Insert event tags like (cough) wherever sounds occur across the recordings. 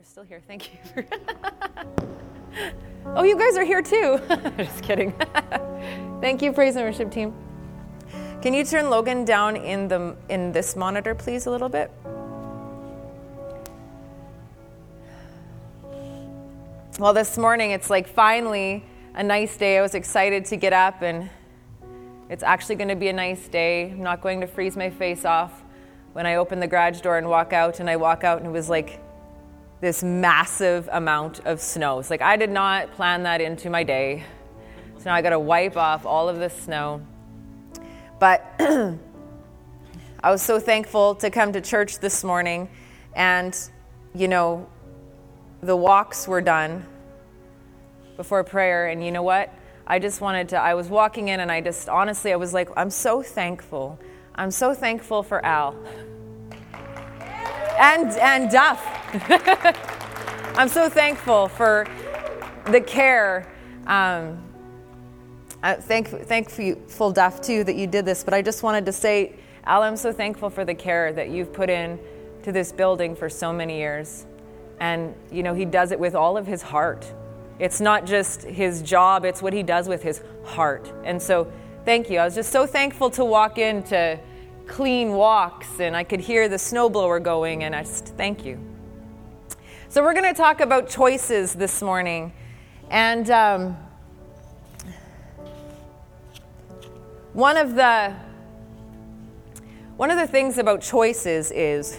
you're still here. Thank you. For (laughs) oh, you guys are here too. (laughs) Just kidding. (laughs) Thank you, praise and worship team. Can you turn Logan down in the in this monitor, please, a little bit? Well, this morning it's like finally a nice day. I was excited to get up and it's actually going to be a nice day. I'm not going to freeze my face off when I open the garage door and walk out and I walk out and it was like this massive amount of snow. It's like I did not plan that into my day. So now I got to wipe off all of this snow. But (clears throat) I was so thankful to come to church this morning and you know the walks were done before prayer and you know what? I just wanted to I was walking in and I just honestly I was like I'm so thankful. I'm so thankful for Al. And and Duff. (laughs) I'm so thankful for the care. Um, uh, thank, thankful, Duff, too, that you did this. But I just wanted to say, Al, I'm so thankful for the care that you've put in to this building for so many years. And, you know, he does it with all of his heart. It's not just his job, it's what he does with his heart. And so, thank you. I was just so thankful to walk into clean walks and I could hear the snowblower going, and I just thank you. So, we're going to talk about choices this morning. And um, one of the one of the things about choices is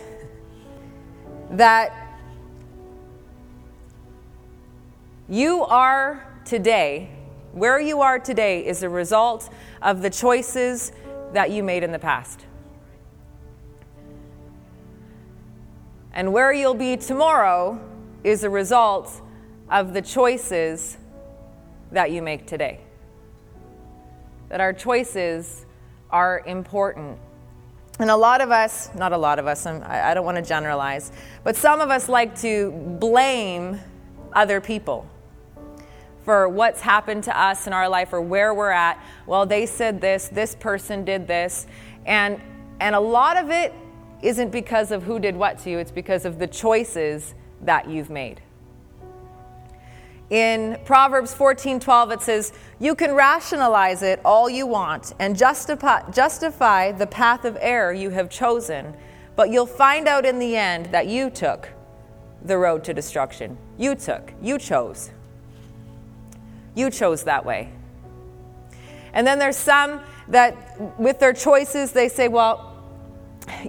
that you are today, where you are today, is a result of the choices that you made in the past. And where you'll be tomorrow is a result of the choices that you make today. That our choices are important. And a lot of us, not a lot of us, I don't want to generalize, but some of us like to blame other people for what's happened to us in our life or where we're at. Well, they said this, this person did this. And, and a lot of it isn't because of who did what to you, it's because of the choices that you've made. In Proverbs 14:12 it says, "You can rationalize it all you want and justify, justify the path of error you have chosen, but you'll find out in the end that you took the road to destruction. You took, you chose. You chose that way." And then there's some that with their choices they say, "Well,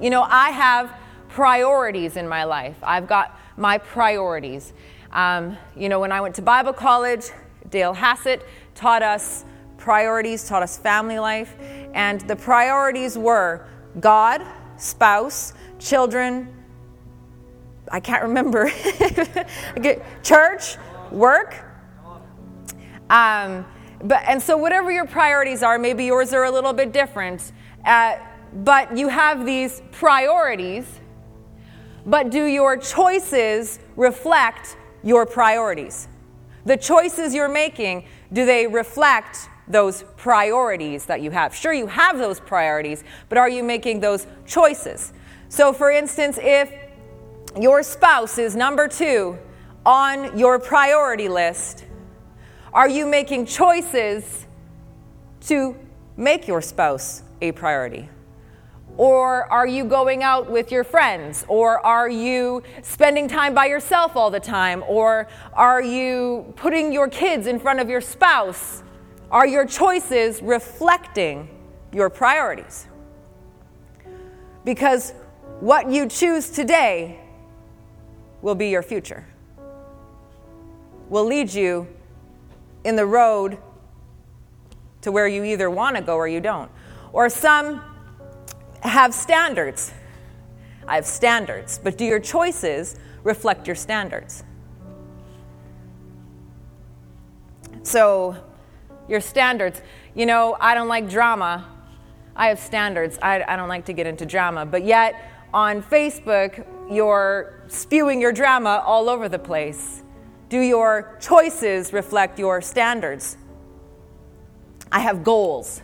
you know, I have priorities in my life. I've got my priorities. Um, you know, when I went to Bible college, Dale Hassett taught us priorities, taught us family life, and the priorities were God, spouse, children, I can't remember, (laughs) church, work. Um, but, and so, whatever your priorities are, maybe yours are a little bit different. Uh, but you have these priorities, but do your choices reflect your priorities? The choices you're making, do they reflect those priorities that you have? Sure, you have those priorities, but are you making those choices? So, for instance, if your spouse is number two on your priority list, are you making choices to make your spouse a priority? Or are you going out with your friends? Or are you spending time by yourself all the time? Or are you putting your kids in front of your spouse? Are your choices reflecting your priorities? Because what you choose today will be your future, will lead you in the road to where you either want to go or you don't. Or some have standards. I have standards, but do your choices reflect your standards? So, your standards, you know, I don't like drama. I have standards. I, I don't like to get into drama, but yet on Facebook, you're spewing your drama all over the place. Do your choices reflect your standards? I have goals.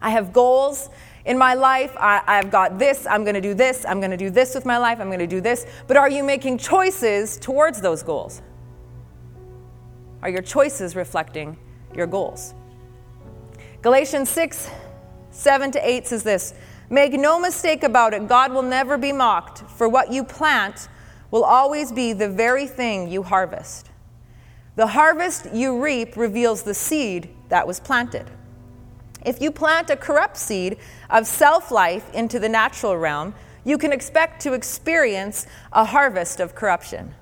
I have goals in my life, I, have got this, I'm going to do this, I'm going to do this with my life, I'm going to do this. But are you making choices towards those goals? Are your choices reflecting your goals? Galatians 6, 7 to 8 says this Make no mistake about it, God will never be mocked, for what you plant will always be the very thing you harvest. The harvest you reap reveals the seed that was planted. If you plant a corrupt seed of self life into the natural realm, you can expect to experience a harvest of corruption.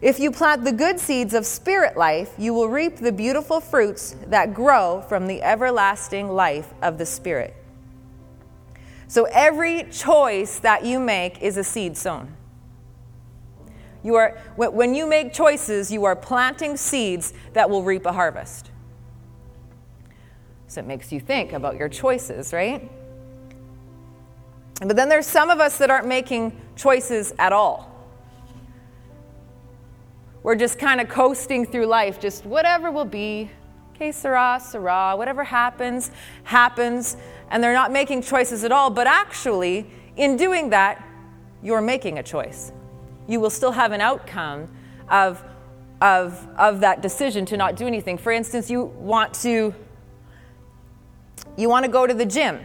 If you plant the good seeds of spirit life, you will reap the beautiful fruits that grow from the everlasting life of the Spirit. So every choice that you make is a seed sown. You are, when you make choices, you are planting seeds that will reap a harvest. So it makes you think about your choices, right? But then there's some of us that aren't making choices at all. We're just kind of coasting through life, just whatever will be. Okay, Sarah, Sarah, whatever happens, happens. And they're not making choices at all. But actually, in doing that, you're making a choice. You will still have an outcome of, of, of that decision to not do anything. For instance, you want to you want to go to the gym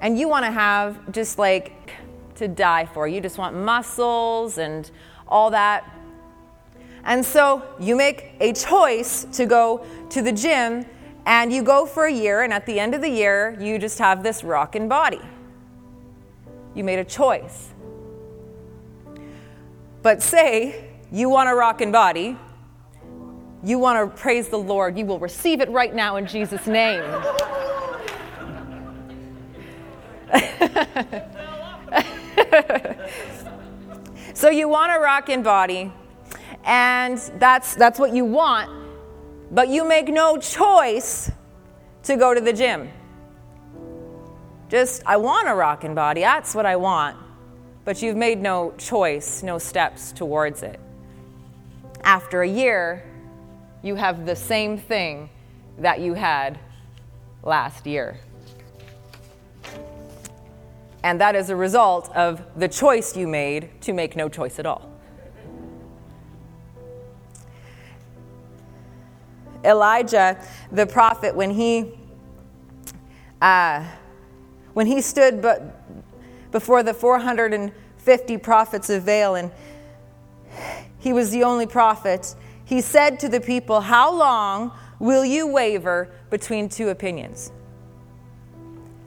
and you want to have just like to die for. You just want muscles and all that. And so you make a choice to go to the gym and you go for a year, and at the end of the year, you just have this rockin' body. You made a choice. But say you want a rockin' body, you want to praise the Lord, you will receive it right now in Jesus' name. (laughs) so you want a rockin' body, and that's that's what you want, but you make no choice to go to the gym. Just I want a rockin' body, that's what I want. But you've made no choice, no steps towards it. After a year, you have the same thing that you had last year. And that is a result of the choice you made to make no choice at all. Elijah, the prophet, when he, uh, when he stood before the 450 prophets of Baal, and he was the only prophet, he said to the people, How long will you waver between two opinions?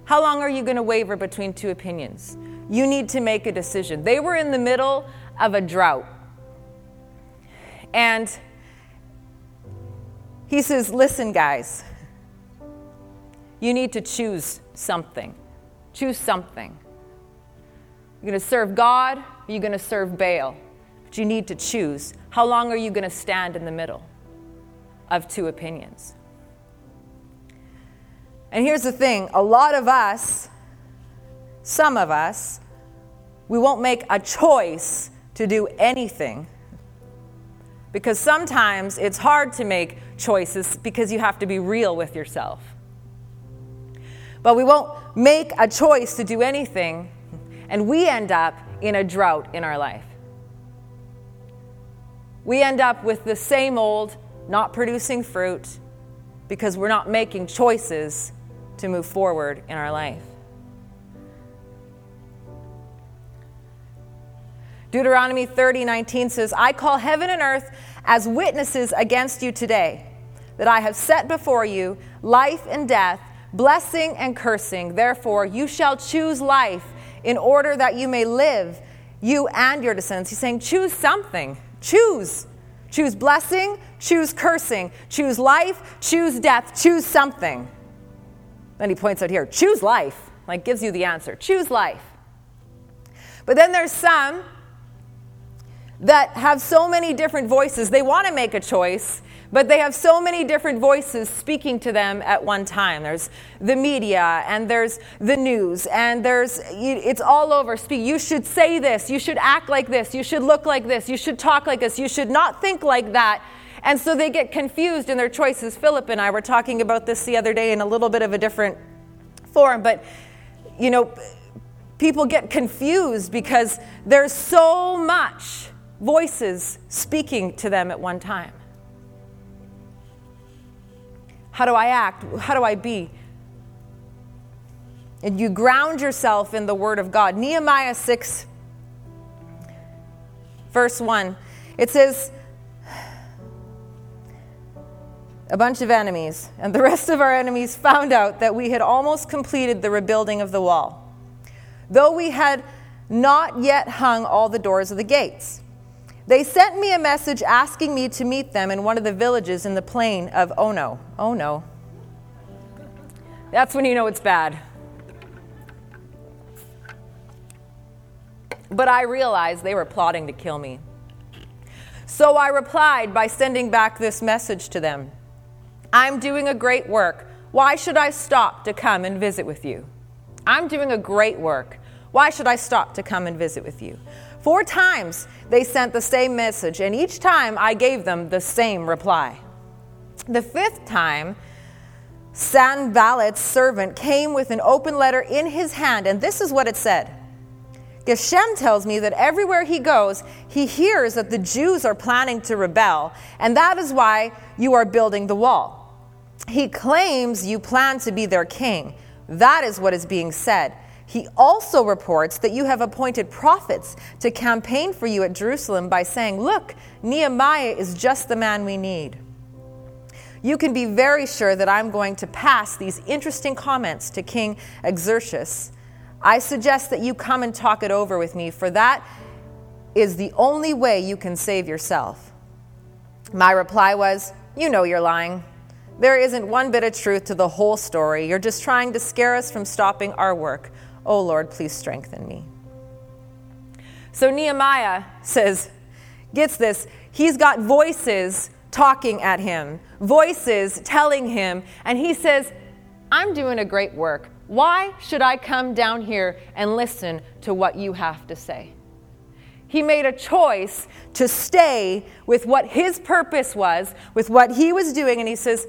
How long are you going to waver between two opinions? You need to make a decision. They were in the middle of a drought. And he says, Listen, guys, you need to choose something. Choose something. You're going to serve God, or you're going to serve Baal. But you need to choose. How long are you going to stand in the middle of two opinions? And here's the thing a lot of us, some of us, we won't make a choice to do anything because sometimes it's hard to make choices because you have to be real with yourself. But we won't make a choice to do anything, and we end up in a drought in our life we end up with the same old, not producing fruit because we're not making choices to move forward in our life. Deuteronomy 30 19 says, I call heaven and earth as witnesses against you today, that I have set before you life and death, blessing and cursing. Therefore, you shall choose life in order that you may live, you and your descendants. He's saying, choose something. Choose. Choose blessing, choose cursing, choose life, choose death, choose something. Then he points out here choose life, like gives you the answer. Choose life. But then there's some that have so many different voices. They want to make a choice, but they have so many different voices speaking to them at one time. There's the media, and there's the news, and there's it's all over. Speak. You should say this. You should act like this. You should look like this. You should talk like this. You should not think like that. And so they get confused in their choices. Philip and I were talking about this the other day in a little bit of a different form. But, you know, people get confused because there's so much voices speaking to them at one time. How do I act? How do I be? And you ground yourself in the Word of God. Nehemiah 6, verse 1, it says, a bunch of enemies, and the (laughs) rest of our enemies found out that we had almost completed the rebuilding of the wall, though we had not yet hung all the doors of the gates. They sent me a message asking me to meet them in one of the villages in the plain of Ono. Oh no. That's when you know it's bad. But I realized they were plotting to kill me. So I replied by sending back this message to them I'm doing a great work. Why should I stop to come and visit with you? I'm doing a great work. Why should I stop to come and visit with you? Four times they sent the same message, and each time I gave them the same reply. The fifth time, Sanballat's servant came with an open letter in his hand, and this is what it said. Geshem tells me that everywhere he goes, he hears that the Jews are planning to rebel, and that is why you are building the wall. He claims you plan to be their king. That is what is being said. He also reports that you have appointed prophets to campaign for you at Jerusalem by saying, Look, Nehemiah is just the man we need. You can be very sure that I'm going to pass these interesting comments to King Xerxes. I suggest that you come and talk it over with me, for that is the only way you can save yourself. My reply was, You know you're lying. There isn't one bit of truth to the whole story. You're just trying to scare us from stopping our work. Oh Lord, please strengthen me. So Nehemiah says, gets this, he's got voices talking at him, voices telling him, and he says, I'm doing a great work. Why should I come down here and listen to what you have to say? He made a choice to stay with what his purpose was, with what he was doing, and he says,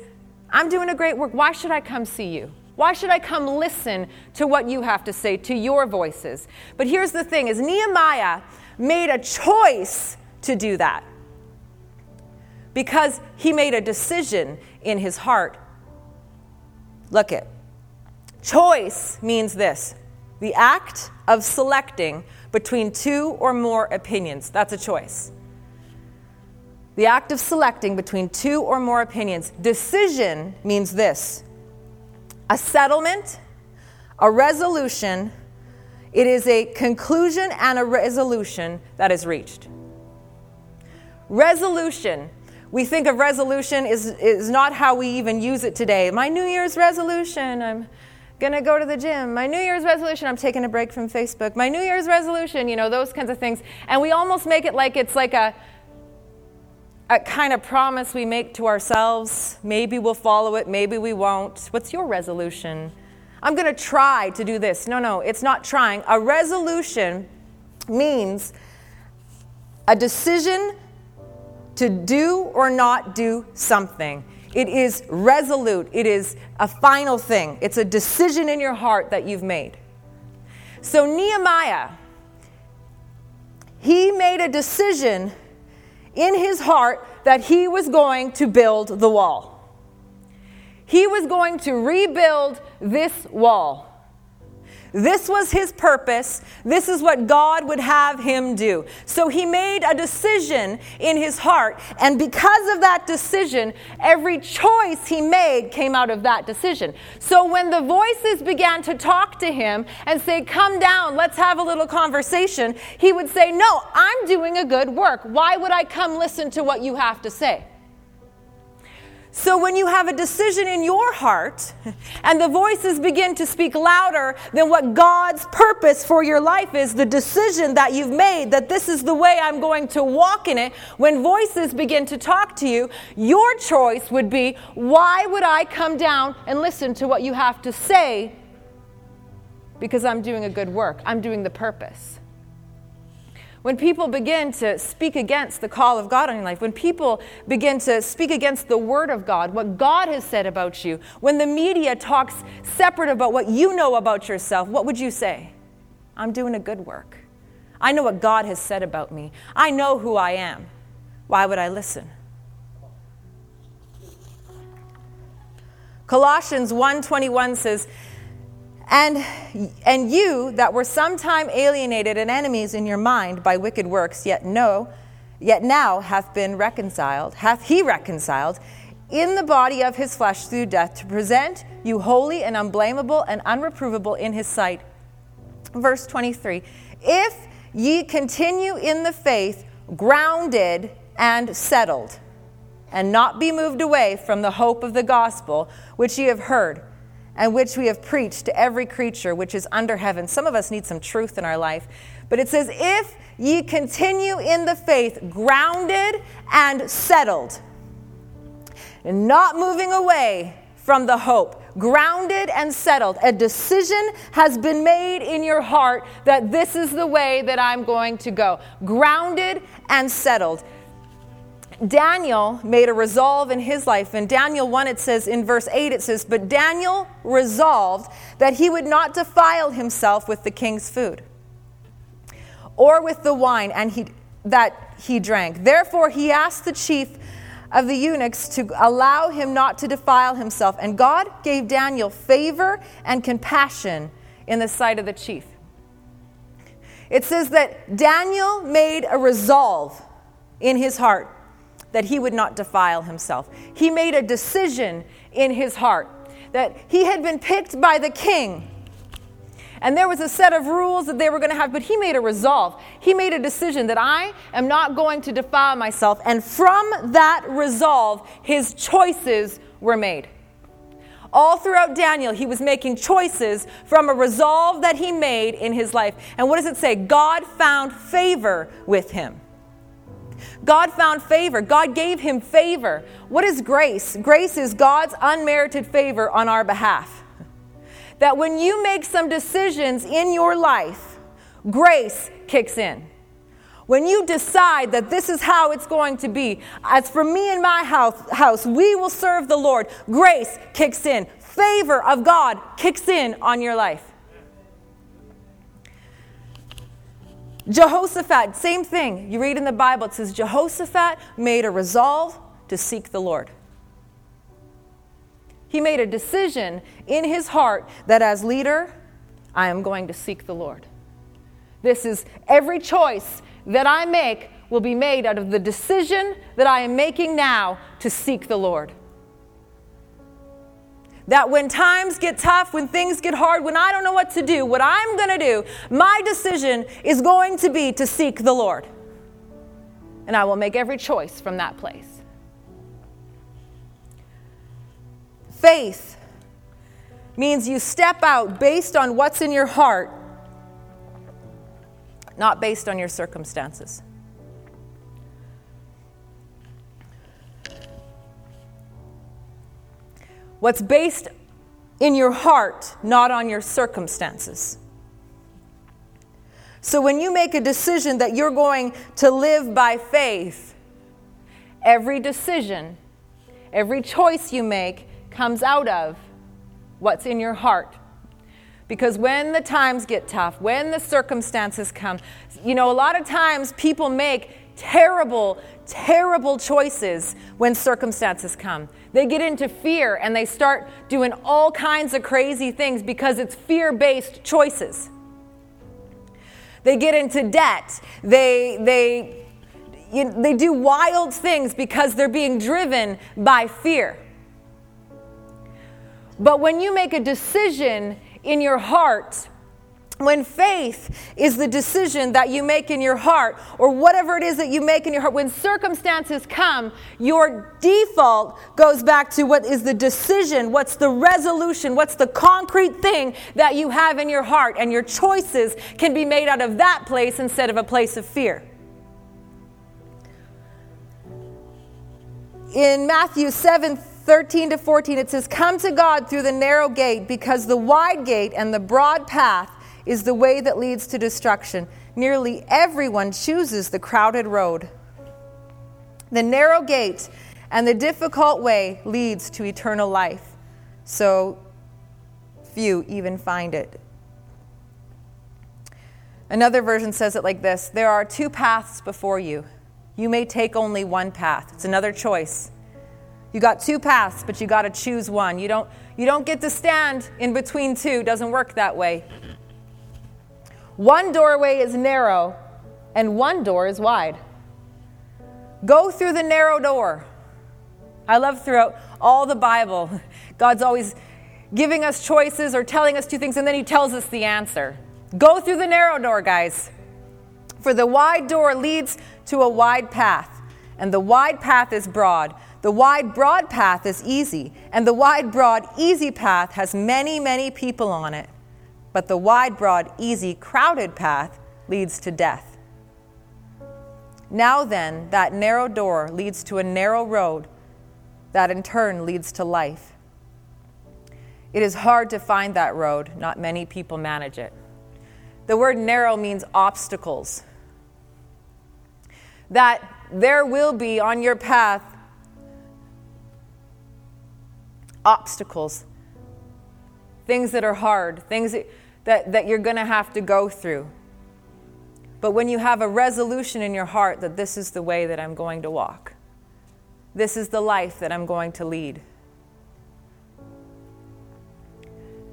I'm doing a great work. Why should I come see you? Why should I come listen to what you have to say, to your voices? But here's the thing is Nehemiah made a choice to do that. Because he made a decision in his heart. Look it. Choice means this the act of selecting between two or more opinions. That's a choice. The act of selecting between two or more opinions. Decision means this a settlement, a resolution. It is a conclusion and a resolution that is reached. Resolution. We think of resolution is, is not how we even use it today. My New Year's resolution, I'm going to go to the gym. My New Year's resolution, I'm taking a break from Facebook. My New Year's resolution, you know, those kinds of things. And we almost make it like it's like a, a kind of promise we make to ourselves. Maybe we'll follow it, maybe we won't. What's your resolution? I'm going to try to do this. No, no, it's not trying. A resolution means a decision to do or not do something. It is resolute, it is a final thing, it's a decision in your heart that you've made. So, Nehemiah, he made a decision in his heart that he was going to build the wall. He was going to rebuild this wall. This was his purpose. This is what God would have him do. So he made a decision in his heart. And because of that decision, every choice he made came out of that decision. So when the voices began to talk to him and say, Come down, let's have a little conversation, he would say, No, I'm doing a good work. Why would I come listen to what you have to say? So, when you have a decision in your heart (laughs) and the voices begin to speak louder than what God's purpose for your life is, the decision that you've made that this is the way I'm going to walk in it, when voices begin to talk to you, your choice would be why would I come down and listen to what you have to say? Because I'm doing a good work, I'm doing the purpose. When people begin to speak against the call of God on your life, when people begin to speak against the word of God, what God has said about you, when the media talks separate about what you know about yourself, what would you say? I'm doing a good work. I know what God has said about me. I know who I am. Why would I listen? Colossians 1:21 says, and, and you that were sometime alienated and enemies in your mind by wicked works, yet know, yet now hath been reconciled, hath he reconciled in the body of his flesh through death to present you holy and unblameable and unreprovable in his sight. Verse 23 If ye continue in the faith, grounded and settled, and not be moved away from the hope of the gospel which ye have heard and which we have preached to every creature which is under heaven. Some of us need some truth in our life. But it says, If ye continue in the faith, grounded and settled, and not moving away from the hope, grounded and settled. A decision has been made in your heart that this is the way that I'm going to go. Grounded and settled. Daniel made a resolve in his life. In Daniel 1, it says, in verse 8, it says, But Daniel resolved that he would not defile himself with the king's food or with the wine and he, that he drank. Therefore, he asked the chief of the eunuchs to allow him not to defile himself. And God gave Daniel favor and compassion in the sight of the chief. It says that Daniel made a resolve in his heart that he would not defile himself. He made a decision in his heart that he had been picked by the king. And there was a set of rules that they were going to have, but he made a resolve. He made a decision that I am not going to defile myself. And from that resolve, his choices were made. All throughout Daniel, he was making choices from a resolve that he made in his life. And what does it say? God found favor with him. God found favor. God gave him favor. What is grace? Grace is God's unmerited favor on our behalf. That when you make some decisions in your life, grace kicks in. When you decide that this is how it's going to be, as for me and my house, house, we will serve the Lord, grace kicks in. Favor of God kicks in on your life. Jehoshaphat, same thing. You read in the Bible, it says Jehoshaphat made a resolve to seek the Lord. He made a decision in his heart that as leader, I am going to seek the Lord. This is every choice that I make will be made out of the decision that I am making now to seek the Lord. That when times get tough, when things get hard, when I don't know what to do, what I'm going to do, my decision is going to be to seek the Lord. And I will make every choice from that place. Faith means you step out based on what's in your heart, not based on your circumstances. What's based in your heart, not on your circumstances. So when you make a decision that you're going to live by faith, every decision, every choice you make comes out of what's in your heart. Because when the times get tough, when the circumstances come, you know, a lot of times people make terrible, terrible choices when circumstances come. They get into fear and they start doing all kinds of crazy things because it's fear based choices. They get into debt. They, they, you they do wild things because they're being driven by fear. But when you make a decision in your heart, when faith is the decision that you make in your heart, or whatever it is that you make in your heart, when circumstances come, your default goes back to what is the decision, what's the resolution, what's the concrete thing that you have in your heart, and your choices can be made out of that place instead of a place of fear. In Matthew 7 13 to 14, it says, Come to God through the narrow gate, because the wide gate and the broad path is the way that leads to destruction. Nearly everyone chooses the crowded road. The narrow gate and the difficult way leads to eternal life. So few even find it. Another version says it like this There are two paths before you. You may take only one path. It's another choice. You got two paths, but you got to choose one. You don't, you don't get to stand in between two. Doesn't work that way. One doorway is narrow, and one door is wide. Go through the narrow door. I love throughout all the Bible, (laughs) God's always giving us choices or telling us two things, and then He tells us the answer. Go through the narrow door, guys. For the wide door leads to a wide path, and the wide path is broad. The wide, broad path is easy, and the wide, broad, easy path has many, many people on it. But the wide, broad, easy, crowded path leads to death. Now then, that narrow door leads to a narrow road that in turn leads to life. It is hard to find that road, not many people manage it. The word narrow means obstacles. That there will be on your path obstacles, things that are hard, things that, that that you're going to have to go through. But when you have a resolution in your heart that this is the way that I'm going to walk, this is the life that I'm going to lead.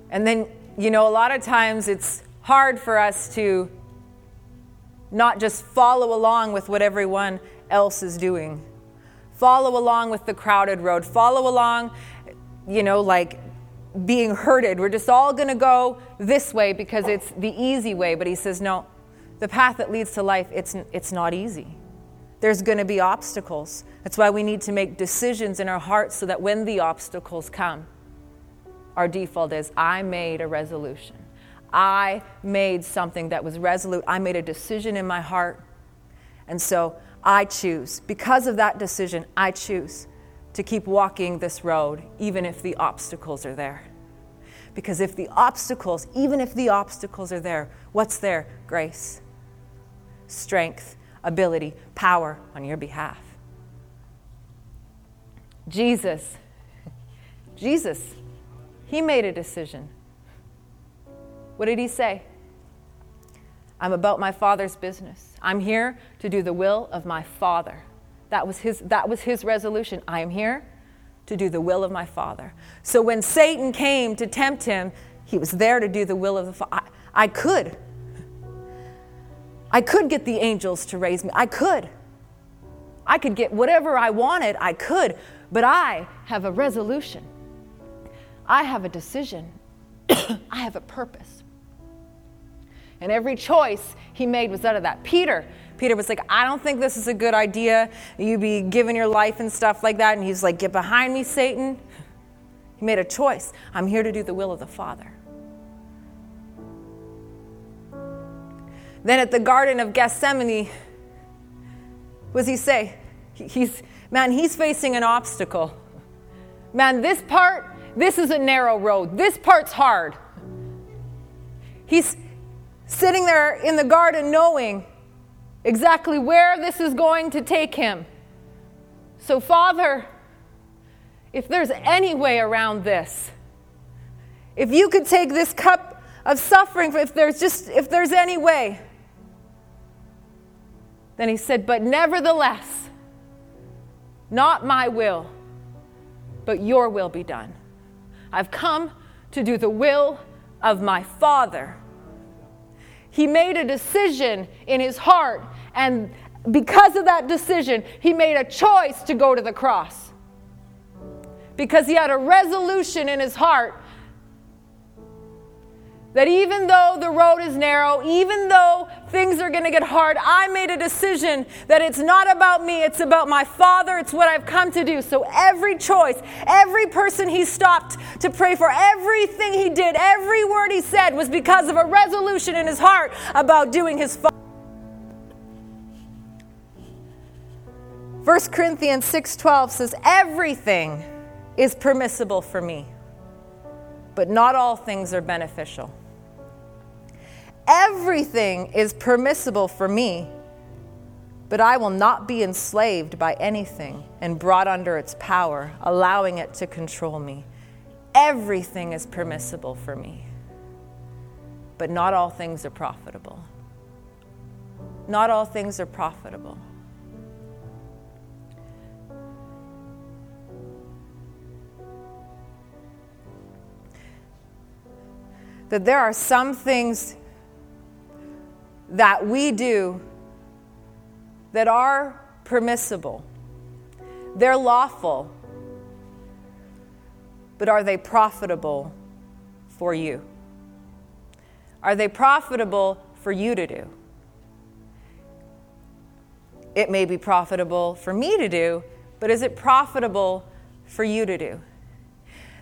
And then, you know, a lot of times it's hard for us to not just follow along with what everyone else is doing. Follow along with the crowded road. Follow along, you know, like being herded. We're just all going to go this way because it's the easy way. But he says, no, the path that leads to life, it's, it's not easy. There's going to be obstacles. That's why we need to make decisions in our hearts so that when the obstacles come, our default is I made a resolution. I made something that was resolute. I made a decision in my heart. And so I choose. Because of that decision, I choose to keep walking this road, even if the obstacles are there. Because if the obstacles, even if the obstacles are there, what's there? Grace, strength, ability, power on your behalf. Jesus, Jesus, he made a decision. What did he say? I'm about my father's business. I'm here to do the will of my father. That was his, that was his resolution. I am here to do the will of my father. So when Satan came to tempt him, he was there to do the will of the father. I, I could I could get the angels to raise me. I could. I could get whatever I wanted. I could. But I have a resolution. I have a decision. (coughs) I have a purpose. And every choice he made was out of that. Peter, Peter was like, I don't think this is a good idea. You be giving your life and stuff like that. And he's like, Get behind me, Satan. He made a choice. I'm here to do the will of the Father. Then at the Garden of Gethsemane, what does he say? He's, man, he's facing an obstacle. Man, this part, this is a narrow road. This part's hard. He's sitting there in the garden knowing exactly where this is going to take him. So, Father, if there's any way around this, if you could take this cup of suffering, if there's just, if there's any way, then he said, But nevertheless, not my will, but your will be done. I've come to do the will of my Father. He made a decision in his heart, and because of that decision, he made a choice to go to the cross. Because he had a resolution in his heart that even though the road is narrow, even though things are going to get hard, I made a decision that it's not about me, it's about my Father, it's what I've come to do. So every choice, every person he stopped to pray for, everything he did, every word he said was because of a resolution in his heart about doing his Father. 1 Corinthians 6:12 says everything is permissible for me, but not all things are beneficial. Everything is permissible for me, but I will not be enslaved by anything and brought under its power, allowing it to control me. Everything is permissible for me, but not all things are profitable. Not all things are profitable. That there are some things that we do that are permissible, they're lawful, but are they profitable for you? Are they profitable for you to do? It may be profitable for me to do, but is it profitable for you to do?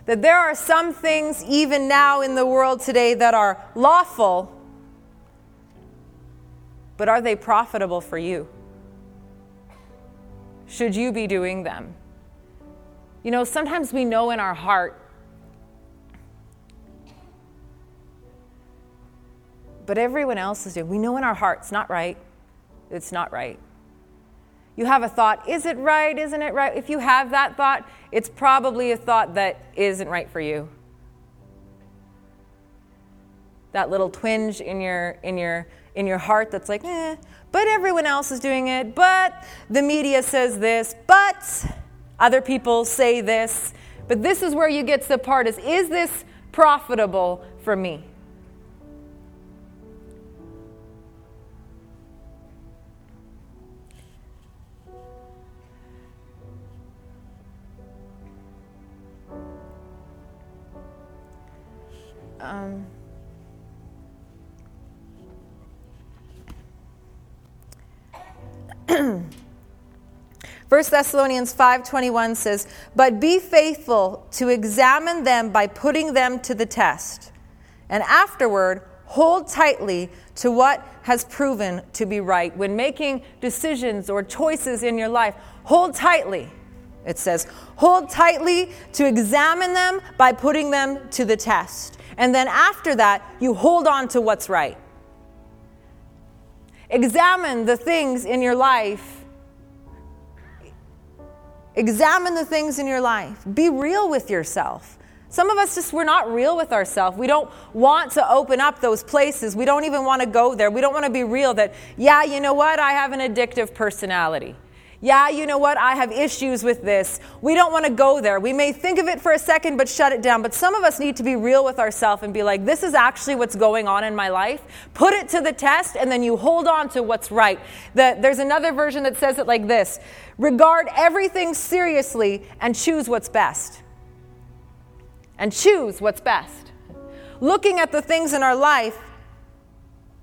That there are some things, even now in the world today, that are lawful but are they profitable for you? Should you be doing them? You know, sometimes we know in our heart, but everyone else is doing. We know in our heart it's not right. It's not right. You have a thought, is it right? Isn't it right? If you have that thought, it's probably a thought that isn't right for you. That little twinge in your in your in your heart that's like, eh, but everyone else is doing it, but the media says this, but other people say this. But this is where you get to the part is, is this profitable for me? Um, (clears throat) 1 Thessalonians 5:21 says, "But be faithful to examine them by putting them to the test, and afterward hold tightly to what has proven to be right. When making decisions or choices in your life, hold tightly." It says, "Hold tightly to examine them by putting them to the test." And then after that, you hold on to what's right. Examine the things in your life. Examine the things in your life. Be real with yourself. Some of us just, we're not real with ourselves. We don't want to open up those places. We don't even want to go there. We don't want to be real that, yeah, you know what? I have an addictive personality yeah, you know what, I have issues with this. We don't want to go there. We may think of it for a second, but shut it down. But some of us need to be real with ourselves and be like, this is actually what's going on in my life. Put it to the test, and then you hold on to what's right. The, there's another version that says it like this regard everything seriously and choose what's best. And choose what's best. Looking at the things in our life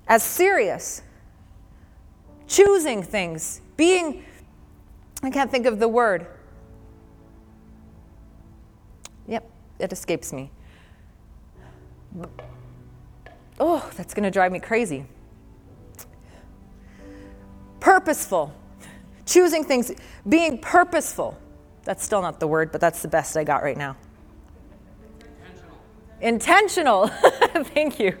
as serious, choosing things, being I can't think of the word. Yep, it escapes me. Oh, that's going to drive me crazy. Purposeful. Choosing things, being purposeful. That's still not the word, but that's the best I got right now. Intentional. intentional. (laughs) Thank you.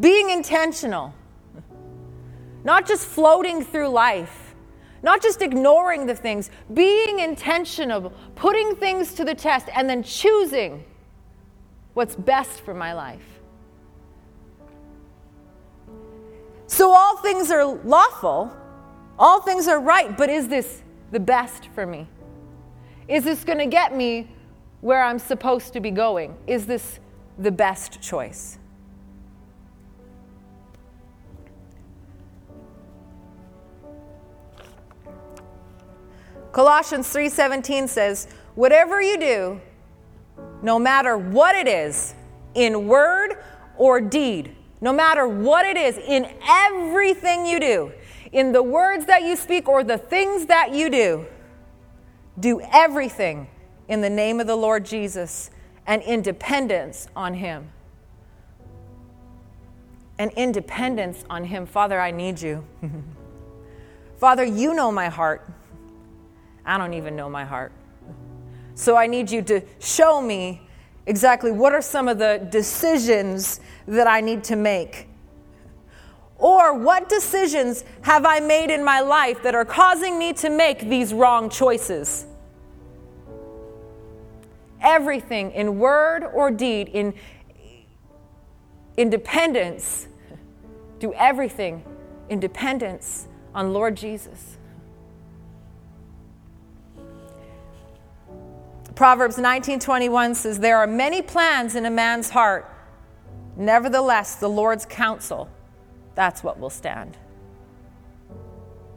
being intentional. Not just floating through life not just ignoring the things, being intentional, putting things to the test, and then choosing what's best for my life. So, all things are lawful, all things are right, but is this the best for me? Is this going to get me where I'm supposed to be going? Is this the best choice? Colossians 3:17 says, "Whatever you do, no matter what it is, in word or deed, no matter what it is, in everything you do, in the words that you speak or the things that you do, do everything in the name of the Lord Jesus and independence on Him. And independence on Him. Father, I need you. (laughs) Father, you know my heart. I don't even know my heart. So I need you to show me exactly what are some of the decisions that I need to make? Or what decisions have I made in my life that are causing me to make these wrong choices? Everything in word or deed, in independence, do everything in dependence on Lord Jesus. Proverbs 19:21 says there are many plans in a man's heart nevertheless the Lord's counsel that's what will stand.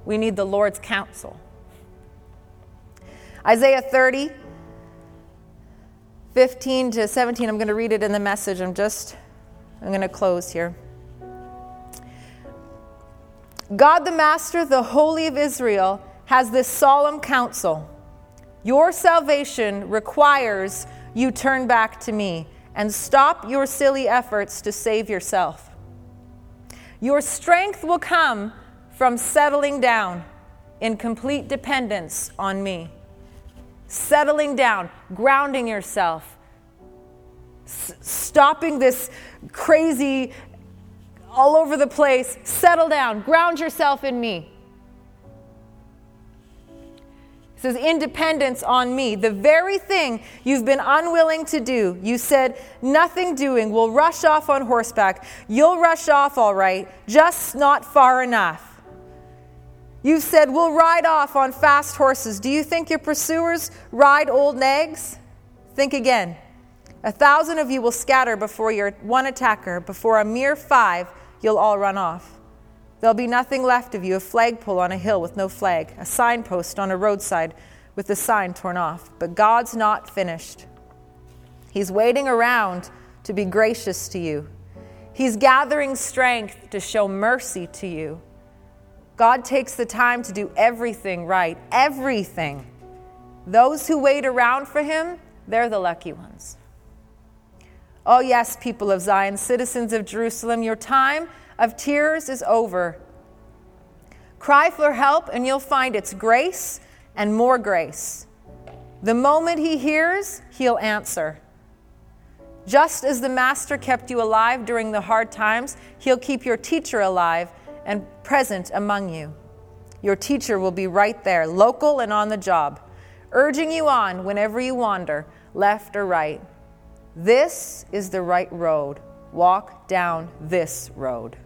We need the Lord's counsel. Isaiah 30 15 to 17 I'm going to read it in the message. I'm just I'm going to close here. God the Master, the Holy of Israel, has this solemn counsel. Your salvation requires you turn back to me and stop your silly efforts to save yourself. Your strength will come from settling down in complete dependence on me. Settling down, grounding yourself, S- stopping this crazy all over the place. Settle down, ground yourself in me. He says, independence on me, the very thing you've been unwilling to do. You said, nothing doing, we'll rush off on horseback. You'll rush off all right, just not far enough. You've said, we'll ride off on fast horses. Do you think your pursuers ride old nags? Think again. A thousand of you will scatter before your one attacker, before a mere five you'll all run off. There'll be nothing left of you a flagpole on a hill with no flag, a signpost on a roadside with the sign torn off. But God's not finished. He's waiting around to be gracious to you. He's gathering strength to show mercy to you. God takes the time to do everything right, everything. Those who wait around for Him, they're the lucky ones. Oh, yes, people of Zion, citizens of Jerusalem, your time of tears is over. Cry for help, and you'll find it's grace and more grace. The moment he hears, he'll answer. Just as the Master kept you alive during the hard times, he'll keep your teacher alive and present among you. Your teacher will be right there, local and on the job, urging you on whenever you wander, left or right. This is the right road. Walk down this road.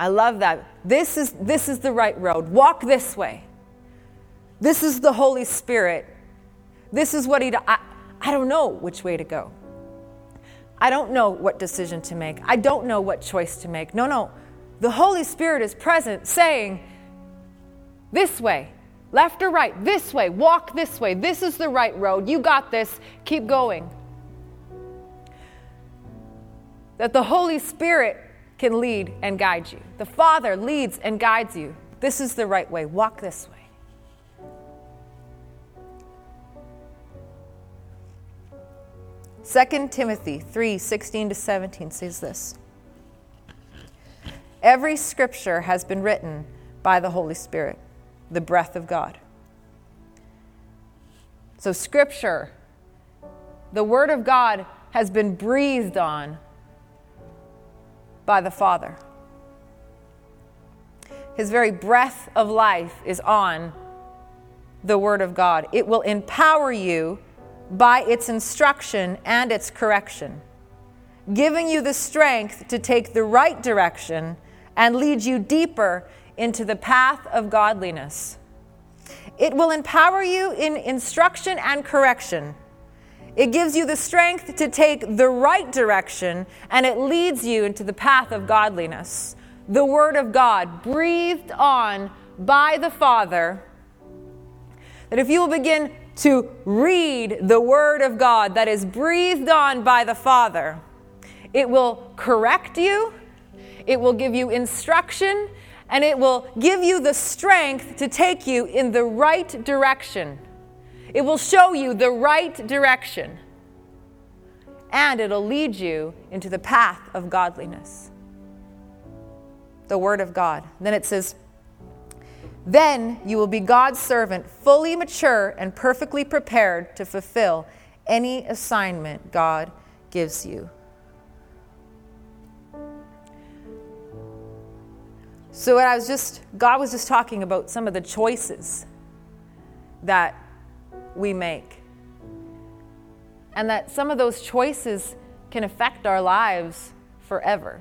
I love that. This is, this is the right road. Walk this way. This is the Holy Spirit. This is what He. I, I don't know which way to go. I don't know what decision to make. I don't know what choice to make. No, no. The Holy Spirit is present saying, This way, Left or right? This way. Walk this way. This is the right road. You got this. Keep going. That the Holy Spirit can lead and guide you. The Father leads and guides you. This is the right way. Walk this way. Second Timothy 3 16 to 17 says this Every scripture has been written by the Holy Spirit the breath of God. So, Scripture, the Word of God, has been breathed on by the Father. His very breath of life is on the Word of God. It will empower you by its instruction and its correction, giving you the strength to take the right direction and lead you deeper into the path of godliness. It will empower you in instruction and correction. It gives you the strength to take the right direction and it leads you into the path of godliness. The Word of God, breathed on by the Father, that if you will begin to read the Word of God that is breathed on by the Father, it will correct you, it will give you instruction, and it will give you the strength to take you in the right direction. It will show you the right direction. And it'll lead you into the path of godliness. The Word of God. Then it says, Then you will be God's servant, fully mature and perfectly prepared to fulfill any assignment God gives you. So, I was just, God was just talking about some of the choices that we make. And that some of those choices can affect our lives forever.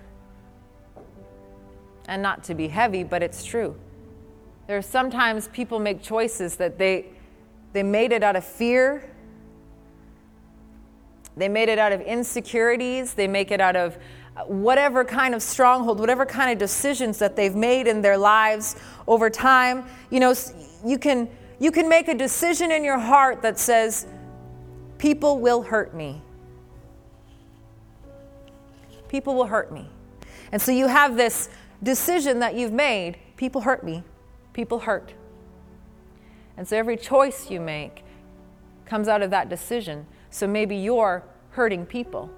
And not to be heavy, but it's true. There are sometimes people make choices that they, they made it out of fear, they made it out of insecurities, they make it out of whatever kind of stronghold, whatever kind of decisions that they've made in their lives over time. You know, you can, you can make a decision in your heart that says, People will hurt me. People will hurt me. And so you have this decision that you've made people hurt me, people hurt. And so every choice you make comes out of that decision. So maybe you're hurting people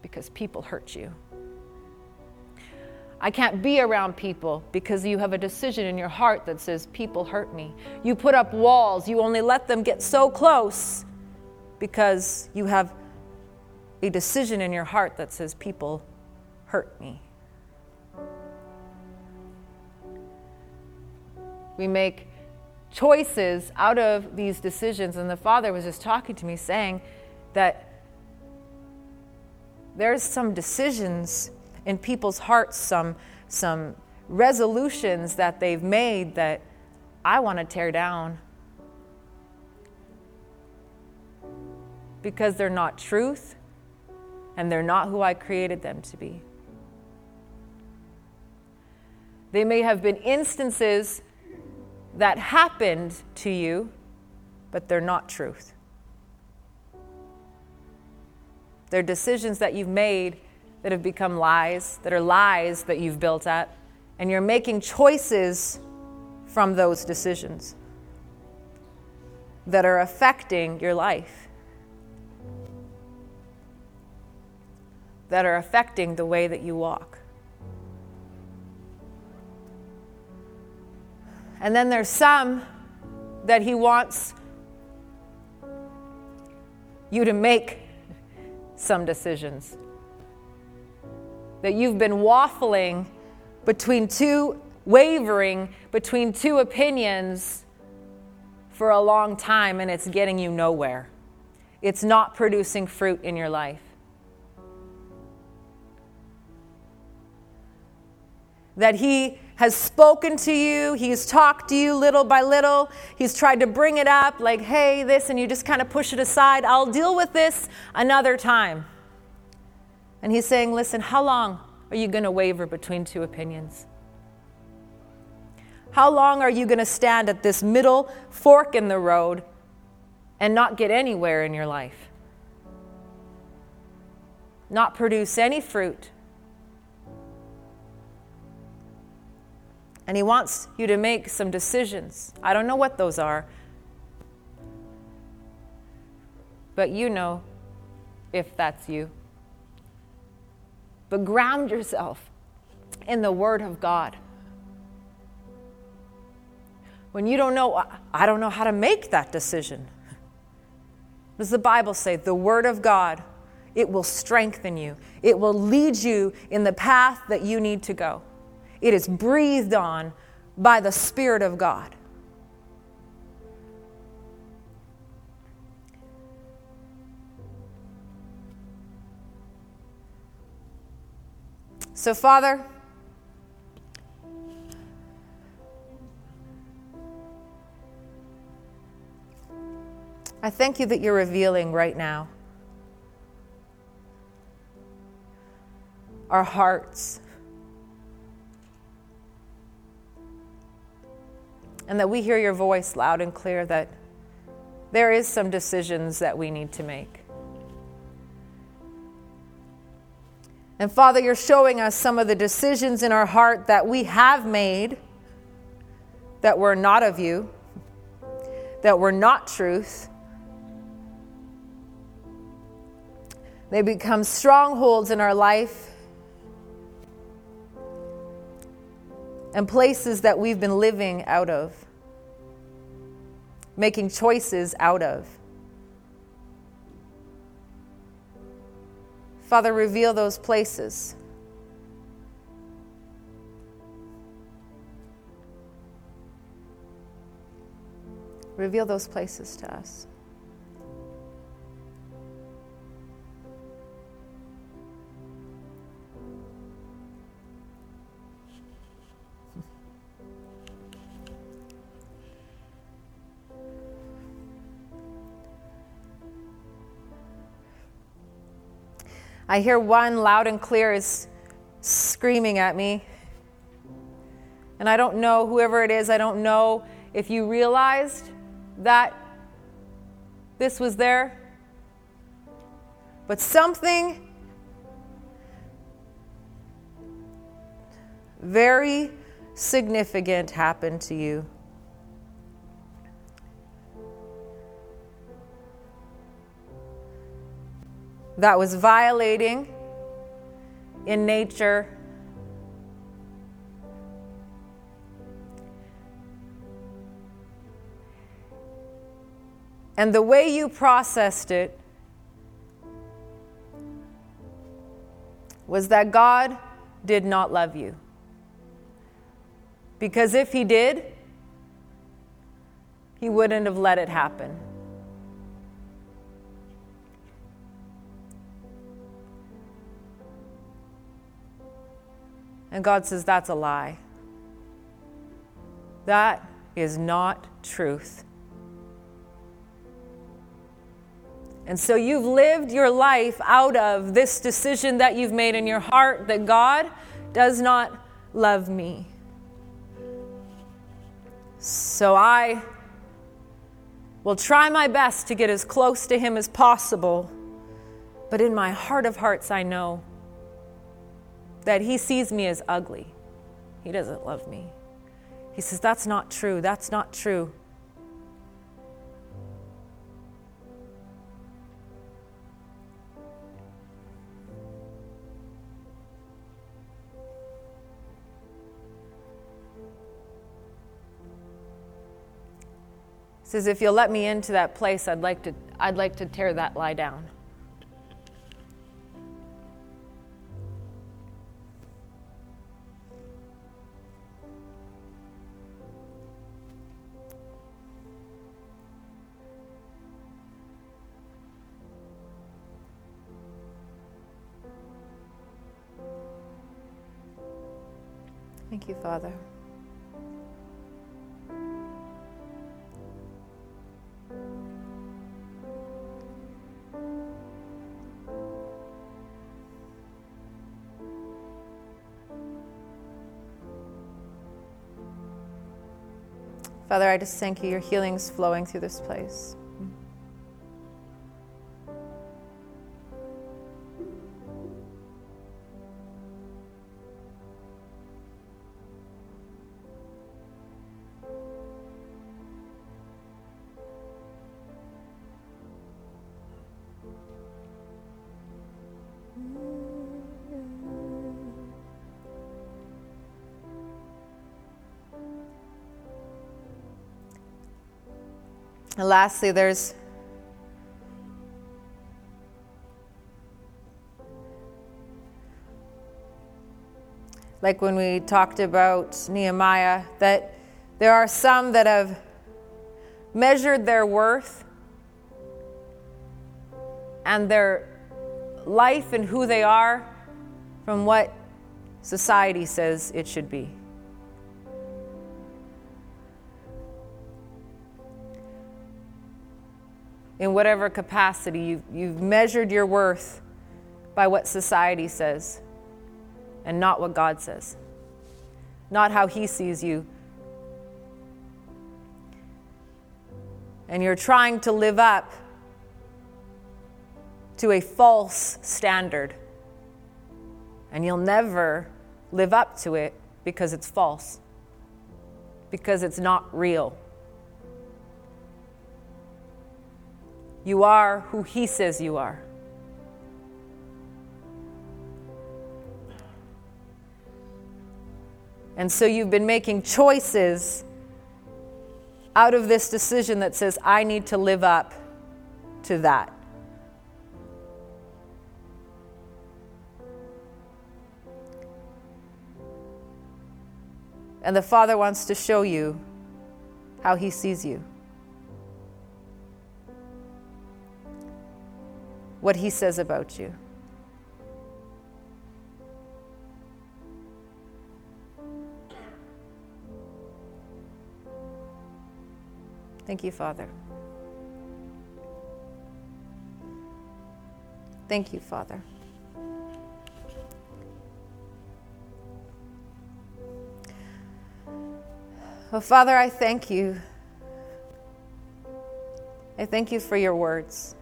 because people hurt you. I can't be around people because you have a decision in your heart that says, People hurt me. You put up walls, you only let them get so close because you have a decision in your heart that says, People hurt me. We make choices out of these decisions. And the Father was just talking to me saying that there's some decisions in people's hearts, some, some resolutions that they've made that I want to tear down because they're not truth and they're not who I created them to be. They may have been instances that happened to you, but they're not truth. They're decisions that you've made that have become lies, that are lies that you've built at, and you're making choices from those decisions that are affecting your life, that are affecting the way that you walk. And then there's some that he wants you to make some decisions. That you've been waffling between two, wavering between two opinions for a long time and it's getting you nowhere. It's not producing fruit in your life. That He has spoken to you, He's talked to you little by little, He's tried to bring it up like, hey, this, and you just kind of push it aside. I'll deal with this another time. And He's saying, listen, how long are you going to waver between two opinions? How long are you going to stand at this middle fork in the road and not get anywhere in your life? Not produce any fruit? And He wants you to make some decisions. I don't know what those are, but you know if that's you. But ground yourself in the Word of God. When you don't know, I don't know how to make that decision. Does the Bible say the Word of God? It will strengthen you. It will lead you in the path that you need to go. It is breathed on by the Spirit of God. So, Father, I thank you that you're revealing right now our hearts and that we hear your voice loud and clear that there is some decisions that we need to make. And Father, you're showing us some of the decisions in our heart that we have made that were not of you, that were not truth. They become strongholds in our life and places that we've been living out of, making choices out of. Father, reveal those places. Reveal those places to us. I hear one loud and clear is screaming at me. And I don't know, whoever it is, I don't know if you realized that this was there. But something very significant happened to you. That was violating in nature And the way you processed it was that God did not love you. Because if He did, He wouldn't have let it happen. And God says, That's a lie. That is not truth. And so you've lived your life out of this decision that you've made in your heart that God does not love me. So I will try my best to get as close to Him as possible. But in my heart of hearts, I know that He sees me as ugly. He doesn't love me. He says, That's not true. That's not true. He says, if you'll let me into that place, I'd like to, I'd like to tear that lie down. Thank you, Father. Father, I just thank you. Your healing's flowing through this place. And lastly, there's like when we talked about Nehemiah, that there are some that have measured their worth and their life and who they are from what society says it should be. In whatever capacity. You've, you've measured your worth by what society says and not what God says, not how He sees you. And you're trying to live up to a false standard. And you'll never live up to it because it's false, because it's not real. You are who He says you are. And so you've been making choices out of this decision that says, I need to live up to that. And the Father wants to show you how He sees you. What He says about you. Thank you, Father. Thank you, Father. Oh, Father, I thank you. I thank you for your words.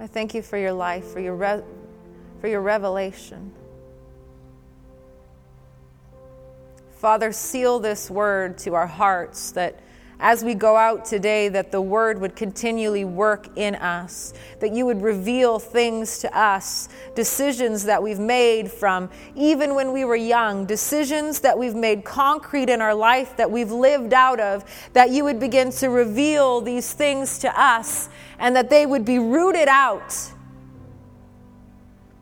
I thank you for your life, for your, re- for your revelation. Father, seal this word to our hearts that as we go out today, that the word would continually work in us, that you would reveal things to us, decisions that we've made from even when we were young, decisions that we've made concrete in our life that we've lived out of, that you would begin to reveal these things to us and that they would be rooted out,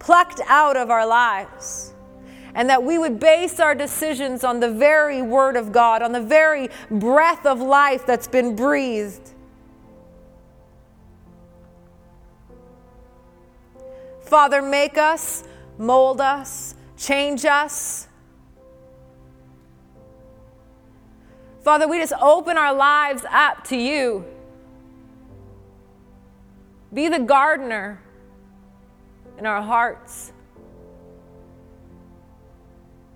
plucked out of our lives and that we would base our decisions on the very Word of God, on the very breath of life that's been breathed. Father, make us, mold us, change us. Father, we just open our lives up to you. Be the gardener in our hearts.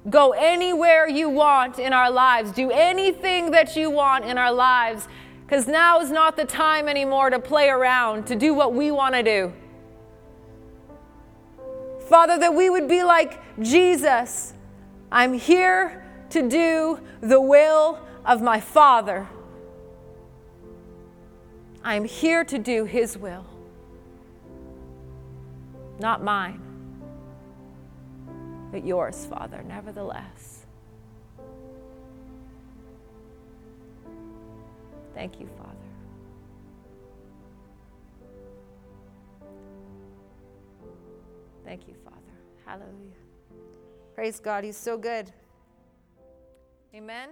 Go anywhere you want in our lives. Do anything that you want in our lives. Because now is not the time anymore to play around, to do what we want to do. Father, that we would be like Jesus. I'm here to do the will of my Father. I'm here to do His will, not mine but yours, Father, nevertheless. Thank you, Father. Thank you, Father. Hallelujah. Praise God. He's so good. Amen.